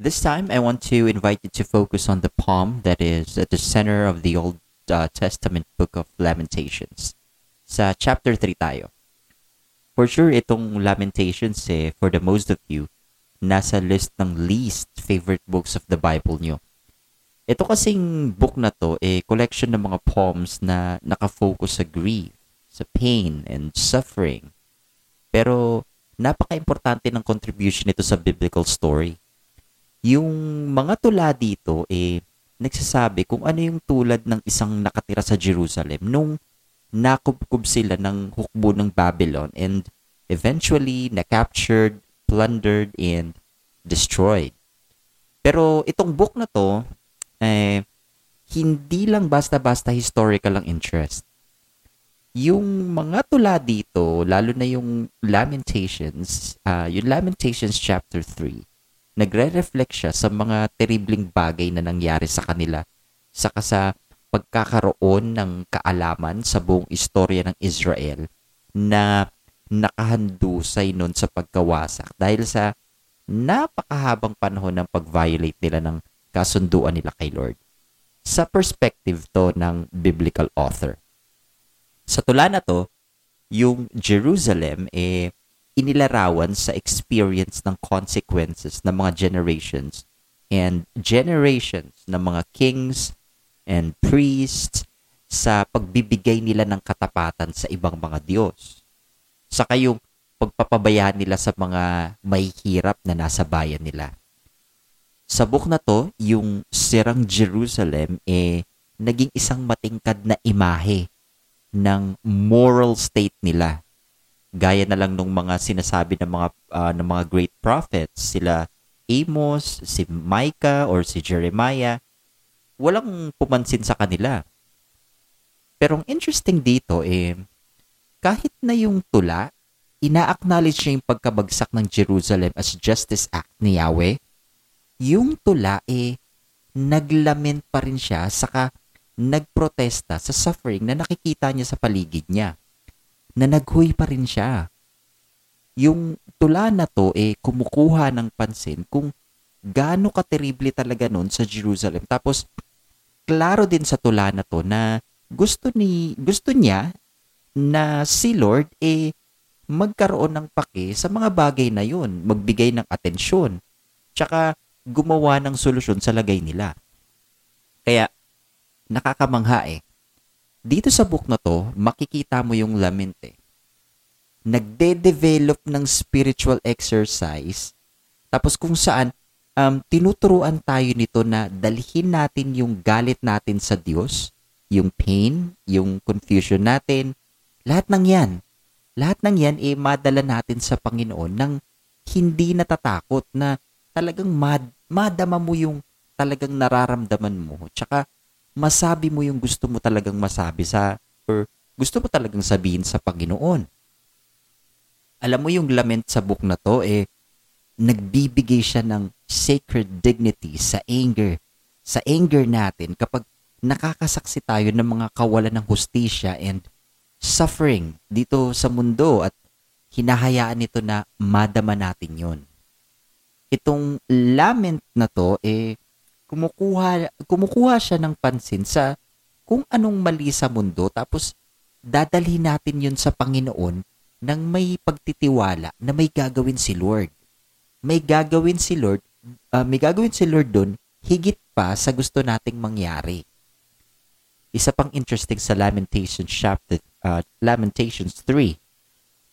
This time, I want to invite you to focus on the palm that is at the center of the Old uh, Testament book of Lamentations. Sa chapter 3 tayo. For sure, itong Lamentations, eh, for the most of you, nasa list ng least favorite books of the Bible nyo. Ito kasing book na to, eh, collection ng mga poems na nakafocus sa grief, sa pain, and suffering. Pero, napaka-importante ng contribution nito sa biblical story yung mga tula dito eh nagsasabi kung ano yung tulad ng isang nakatira sa Jerusalem nung nakubkub sila ng hukbo ng Babylon and eventually na-captured, plundered, and destroyed. Pero itong book na to, eh, hindi lang basta-basta historical ang interest. Yung mga tula dito, lalo na yung Lamentations, uh, yung Lamentations chapter 3, nagre-reflect siya sa mga terribling bagay na nangyari sa kanila saka sa pagkakaroon ng kaalaman sa buong istorya ng Israel na nakahandusay nun sa pagkawasak dahil sa napakahabang panahon ng pag-violate nila ng kasunduan nila kay Lord. Sa perspective to ng biblical author. Sa tula na to, yung Jerusalem eh inilarawan sa experience ng consequences ng mga generations and generations ng mga kings and priests sa pagbibigay nila ng katapatan sa ibang mga Diyos. Saka yung pagpapabayaan nila sa mga may hirap na nasa bayan nila. Sa book na to, yung sirang Jerusalem eh naging isang matingkad na imahe ng moral state nila gaya na lang nung mga sinasabi ng mga uh, ng mga great prophets sila Amos, si Micah or si Jeremiah walang pumansin sa kanila. Pero ang interesting dito eh kahit na yung tula ina-acknowledge niya yung pagkabagsak ng Jerusalem as justice act ni Yahweh, yung tula eh naglament pa rin siya saka nagprotesta sa suffering na nakikita niya sa paligid niya na naghuy pa rin siya. Yung tula na to eh kumukuha ng pansin kung gaano katerible talaga nun sa Jerusalem. Tapos klaro din sa tula na to na gusto ni gusto niya na si Lord eh magkaroon ng pake sa mga bagay na yun, magbigay ng atensyon, tsaka gumawa ng solusyon sa lagay nila. Kaya nakakamangha eh dito sa book na to, makikita mo yung lament eh. Nagde-develop ng spiritual exercise. Tapos kung saan, um, tinuturuan tayo nito na dalhin natin yung galit natin sa Diyos, yung pain, yung confusion natin, lahat ng yan. Lahat ng yan, eh, madala natin sa Panginoon ng hindi natatakot na talagang mad, madama mo yung talagang nararamdaman mo. Tsaka, masabi mo yung gusto mo talagang masabi sa or gusto mo talagang sabihin sa Panginoon. Alam mo yung lament sa book na to eh nagbibigay siya ng sacred dignity sa anger, sa anger natin kapag nakakasaksi tayo ng mga kawalan ng hustisya and suffering dito sa mundo at hinahayaan nito na madama natin yon. Itong lament na to eh kumukuha, kumukuha siya ng pansin sa kung anong mali sa mundo tapos dadalhin natin yun sa Panginoon nang may pagtitiwala na may gagawin si Lord. May gagawin si Lord, uh, may gagawin si Lord doon higit pa sa gusto nating mangyari. Isa pang interesting sa Lamentations chapter uh, Lamentations 3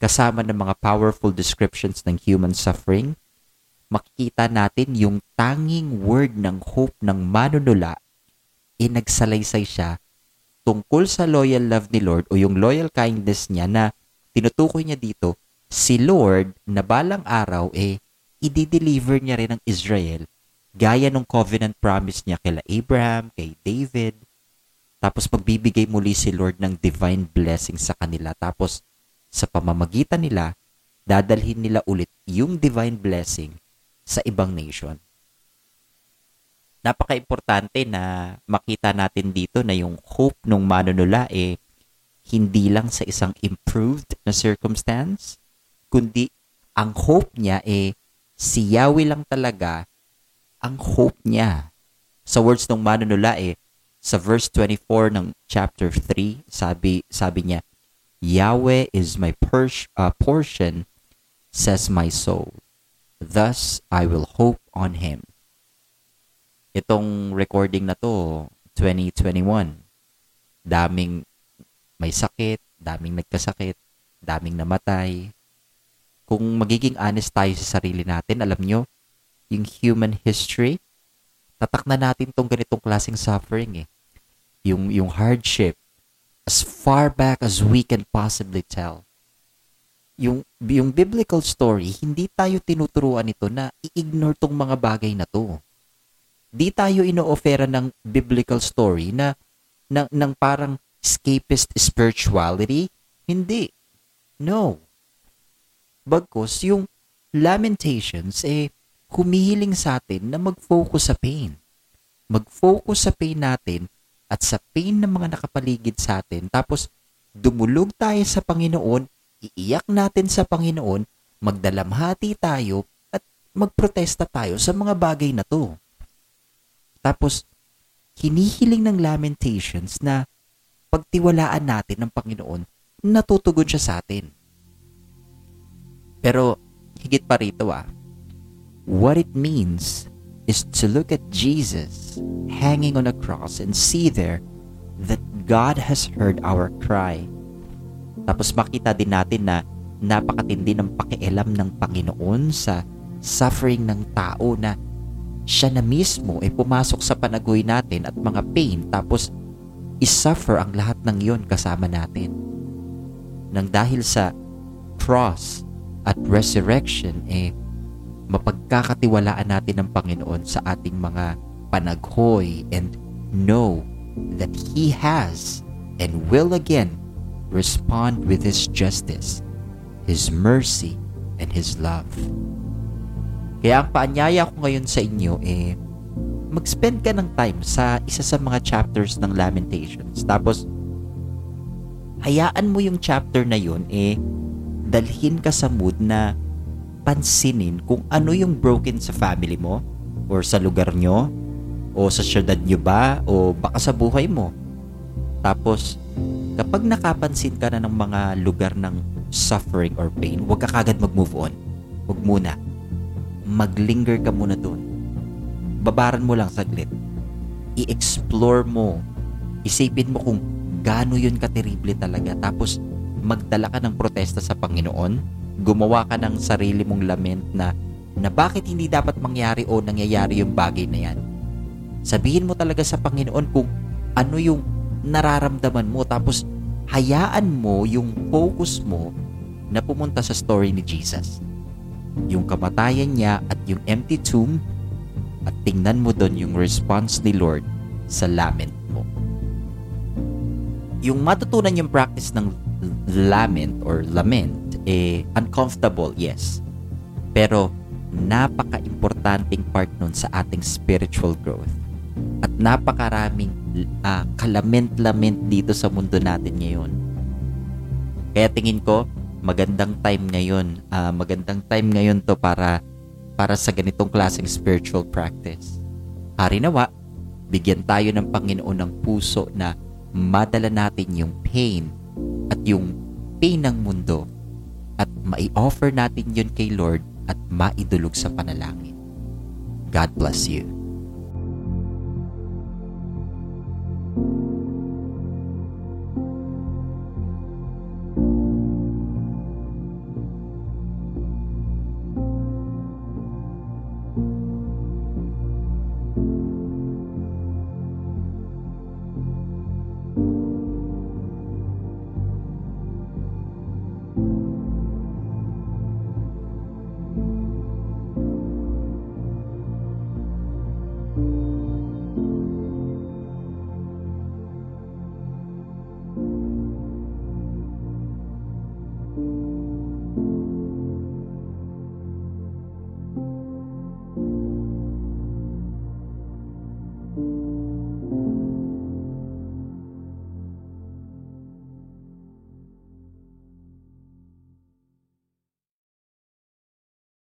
kasama ng mga powerful descriptions ng human suffering makikita natin yung tanging word ng hope ng manunula ay nagsalaysay siya tungkol sa loyal love ni Lord o yung loyal kindness niya na tinutukoy niya dito, si Lord na balang araw eh i-deliver niya rin ang Israel gaya ng covenant promise niya kay Abraham, kay David. Tapos magbibigay muli si Lord ng divine blessing sa kanila. Tapos sa pamamagitan nila, dadalhin nila ulit yung divine blessing sa ibang nation. Napaka-importante na makita natin dito na yung hope ng manunula eh hindi lang sa isang improved na circumstance, kundi ang hope niya eh si Yahweh lang talaga ang hope niya. Sa words ng manunula eh, sa verse 24 ng chapter 3, sabi, sabi niya, Yahweh is my pers- uh, portion, says my soul. Thus I will hope on Him. Itong recording na to, 2021, daming may sakit, daming nagkasakit, daming namatay. Kung magiging honest tayo sa sarili natin, alam nyo, yung human history, tatak na natin tong ganitong klaseng suffering eh. Yung, yung hardship, as far back as we can possibly tell. Yung, yung biblical story, hindi tayo tinuturuan ito na i-ignore tong mga bagay na to. Di tayo ino-offera ng biblical story na ng, ng parang escapist spirituality. Hindi. No. Bagkus, yung lamentations, eh, humihiling sa atin na mag-focus sa pain. Mag-focus sa pain natin at sa pain ng mga nakapaligid sa atin. Tapos, dumulog tayo sa Panginoon, iiyak natin sa Panginoon, magdalamhati tayo, at magprotesta tayo sa mga bagay na to. Tapos, hinihiling ng lamentations na pagtiwalaan natin ng Panginoon, natutugon siya sa atin. Pero, higit pa rito ah, what it means is to look at Jesus hanging on a cross and see there that God has heard our cry. Tapos makita din natin na napakatindi ng pakialam ng Panginoon sa suffering ng tao na siya na mismo ay pumasok sa panagoy natin at mga pain tapos isuffer ang lahat ng yon kasama natin. Nang dahil sa cross at resurrection, eh, mapagkakatiwalaan natin ng Panginoon sa ating mga panaghoy and know that He has and will again respond with His justice, His mercy, and His love. Kaya ang paanyaya ko ngayon sa inyo eh, mag-spend ka ng time sa isa sa mga chapters ng Lamentations. Tapos, hayaan mo yung chapter na yun eh, dalhin ka sa mood na pansinin kung ano yung broken sa family mo or sa lugar nyo o sa syudad nyo ba o baka sa buhay mo. Tapos, kapag nakapansin ka na ng mga lugar ng suffering or pain, huwag ka kagad mag-move on. Huwag muna maglinger ka muna doon. Babaran mo lang saglit. I-explore mo. Isipin mo kung gaano yun katerible talaga. Tapos magdala ka ng protesta sa Panginoon. Gumawa ka ng sarili mong lament na na bakit hindi dapat mangyari o nangyayari yung bagay na yan. Sabihin mo talaga sa Panginoon kung ano yung nararamdaman mo tapos hayaan mo yung focus mo na pumunta sa story ni Jesus yung kamatayan niya at yung empty tomb at tingnan mo doon yung response ni Lord sa lament mo. Yung matutunan yung practice ng lament or lament, eh, uncomfortable, yes. Pero, napaka-importanting part nun sa ating spiritual growth. At napakaraming uh, kalament-lament dito sa mundo natin ngayon. Kaya tingin ko, magandang time ngayon. Uh, magandang time ngayon to para para sa ganitong klaseng spiritual practice. Hari nawa, bigyan tayo ng Panginoon ng puso na madala natin yung pain at yung pain ng mundo at mai-offer natin yun kay Lord at maidulog sa panalangin. God bless you. thank you